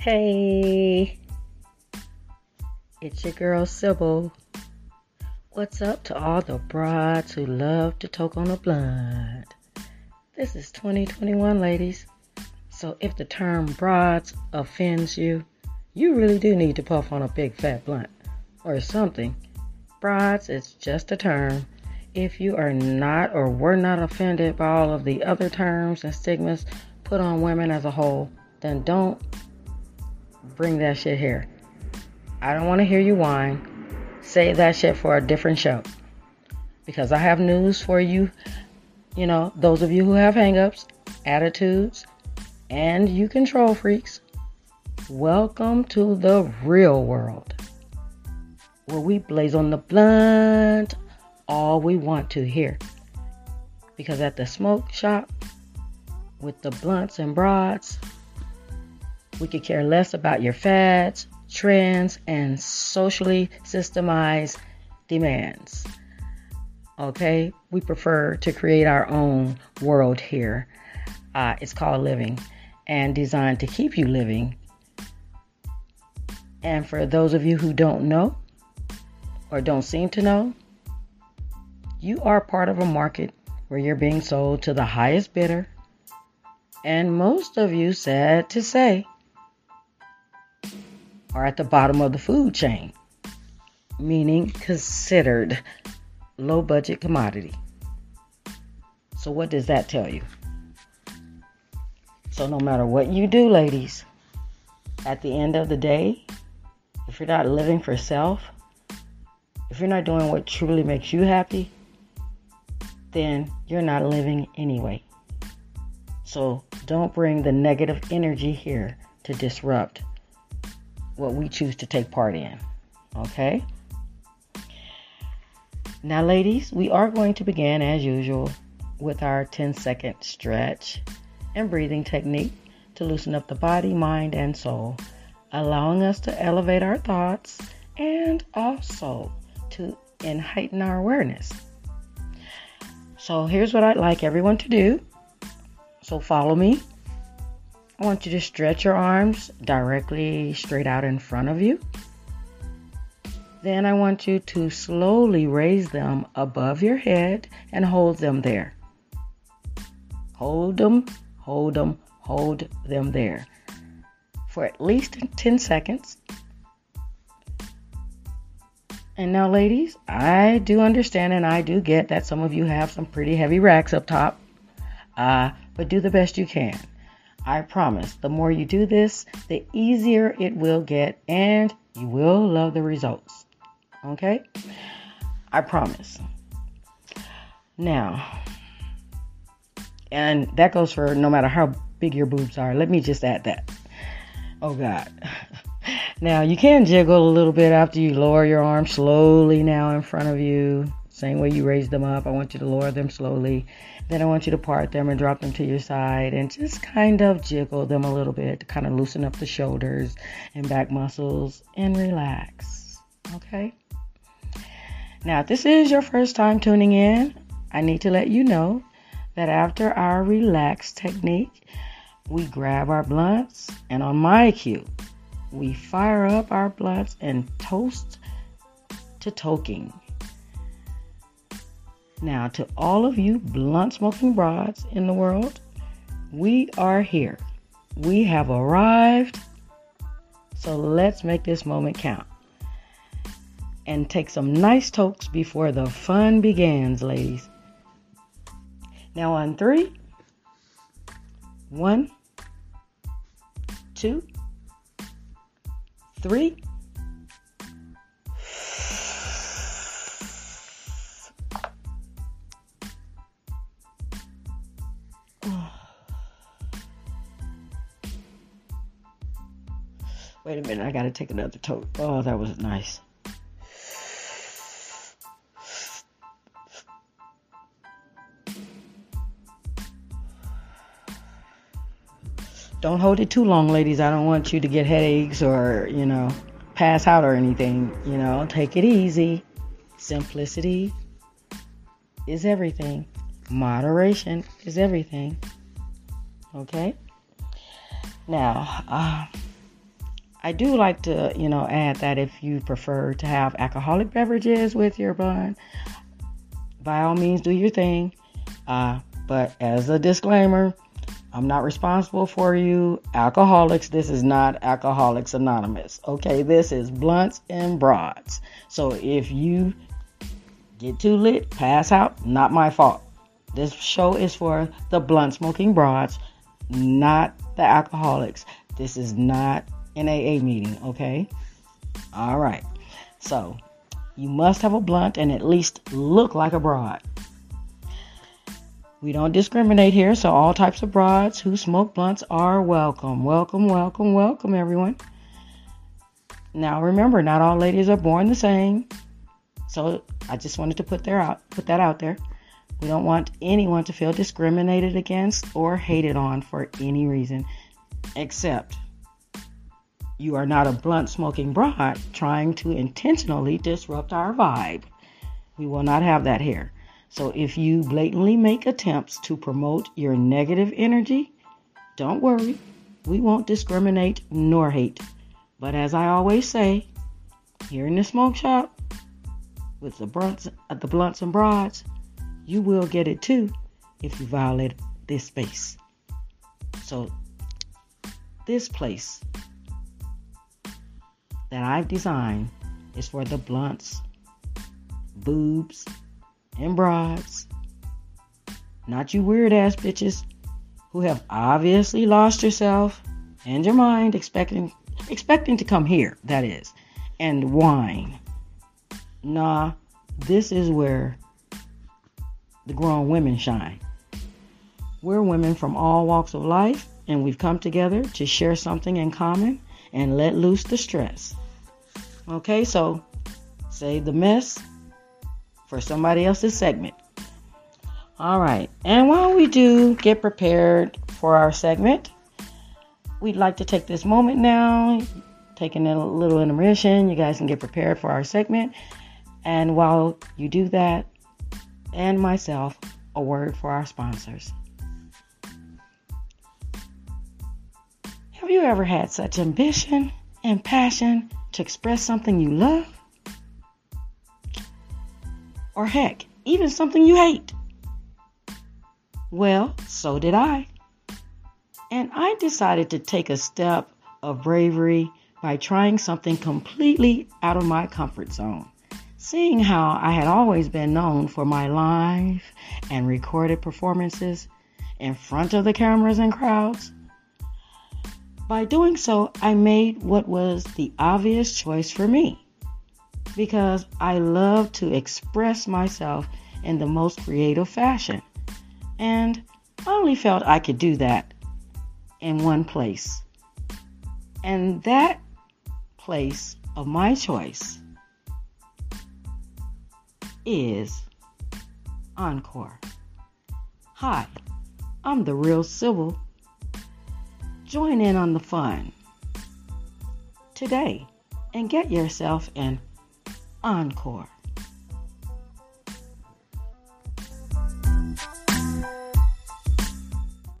Hey, it's your girl Sybil. What's up to all the brides who love to talk on a blunt? This is 2021, ladies. So if the term broads offends you, you really do need to puff on a big fat blunt or something. Broads is just a term. If you are not or were not offended by all of the other terms and stigmas put on women as a whole, then don't bring that shit here. I don't want to hear you whine. Save that shit for a different show. Because I have news for you, you know, those of you who have hangups, attitudes, and you control freaks. Welcome to the real world. Where we blaze on the blunt all we want to hear. Because at the smoke shop, with the blunts and broads, we could care less about your fads, trends, and socially systemized demands. Okay? We prefer to create our own world here. Uh, it's called living and designed to keep you living. And for those of you who don't know or don't seem to know, you are part of a market where you're being sold to the highest bidder. And most of you, sad to say, are at the bottom of the food chain, meaning considered low budget commodity. So, what does that tell you? So, no matter what you do, ladies, at the end of the day, if you're not living for self, if you're not doing what truly makes you happy, then you're not living anyway. So, don't bring the negative energy here to disrupt what we choose to take part in. Okay? Now, ladies, we are going to begin as usual with our 10 second stretch and breathing technique to loosen up the body, mind, and soul, allowing us to elevate our thoughts and also to and heighten our awareness. So, here's what I'd like everyone to do. So, follow me I want you to stretch your arms directly straight out in front of you. Then I want you to slowly raise them above your head and hold them there. Hold them, hold them, hold them there for at least 10 seconds. And now, ladies, I do understand and I do get that some of you have some pretty heavy racks up top, uh, but do the best you can. I promise, the more you do this, the easier it will get, and you will love the results. Okay? I promise. Now, and that goes for no matter how big your boobs are. Let me just add that. Oh, God. Now, you can jiggle a little bit after you lower your arm slowly now in front of you. Same way you raise them up. I want you to lower them slowly then I want you to part them and drop them to your side and just kind of jiggle them a little bit to kind of loosen up the shoulders and back muscles and relax. Okay? Now, if this is your first time tuning in, I need to let you know that after our relax technique, we grab our blunts and on my cue, we fire up our blunts and toast to toking. Now, to all of you blunt smoking broads in the world, we are here. We have arrived. So let's make this moment count. And take some nice tokes before the fun begins, ladies. Now, on three, one, two, three. Take another toke. Oh, that was nice. Don't hold it too long, ladies. I don't want you to get headaches or, you know, pass out or anything. You know, take it easy. Simplicity is everything. Moderation is everything. Okay? Now, uh, I do like to, you know, add that if you prefer to have alcoholic beverages with your bun, by all means do your thing. Uh, but as a disclaimer, I'm not responsible for you alcoholics. This is not Alcoholics Anonymous. Okay, this is blunts and broads. So if you get too lit, pass out, not my fault. This show is for the blunt smoking broads, not the alcoholics. This is not an AA meeting, okay? All right. So you must have a blunt and at least look like a broad. We don't discriminate here, so all types of broads who smoke blunts are welcome. Welcome, welcome, welcome, everyone. Now remember, not all ladies are born the same. So I just wanted to put there out put that out there. We don't want anyone to feel discriminated against or hated on for any reason except you are not a blunt smoking broad trying to intentionally disrupt our vibe. We will not have that here. So if you blatantly make attempts to promote your negative energy, don't worry. We won't discriminate nor hate. But as I always say, here in the smoke shop, with the blunts, the blunts and broads, you will get it too if you violate this space. So this place that I've designed is for the blunts, boobs, and broads. Not you weird ass bitches who have obviously lost yourself and your mind expecting expecting to come here, that is, and whine. Nah, this is where the grown women shine. We're women from all walks of life, and we've come together to share something in common and let loose the stress. Okay, so save the mess for somebody else's segment. All right, and while we do get prepared for our segment, we'd like to take this moment now, taking a little intermission. You guys can get prepared for our segment. And while you do that, and myself, a word for our sponsors. You ever had such ambition and passion to express something you love? or heck, even something you hate. Well, so did I. And I decided to take a step of bravery by trying something completely out of my comfort zone. Seeing how I had always been known for my live and recorded performances in front of the cameras and crowds, by doing so, I made what was the obvious choice for me because I love to express myself in the most creative fashion. And I only felt I could do that in one place. And that place of my choice is Encore. Hi, I'm the real Sybil. Join in on the fun today and get yourself an encore.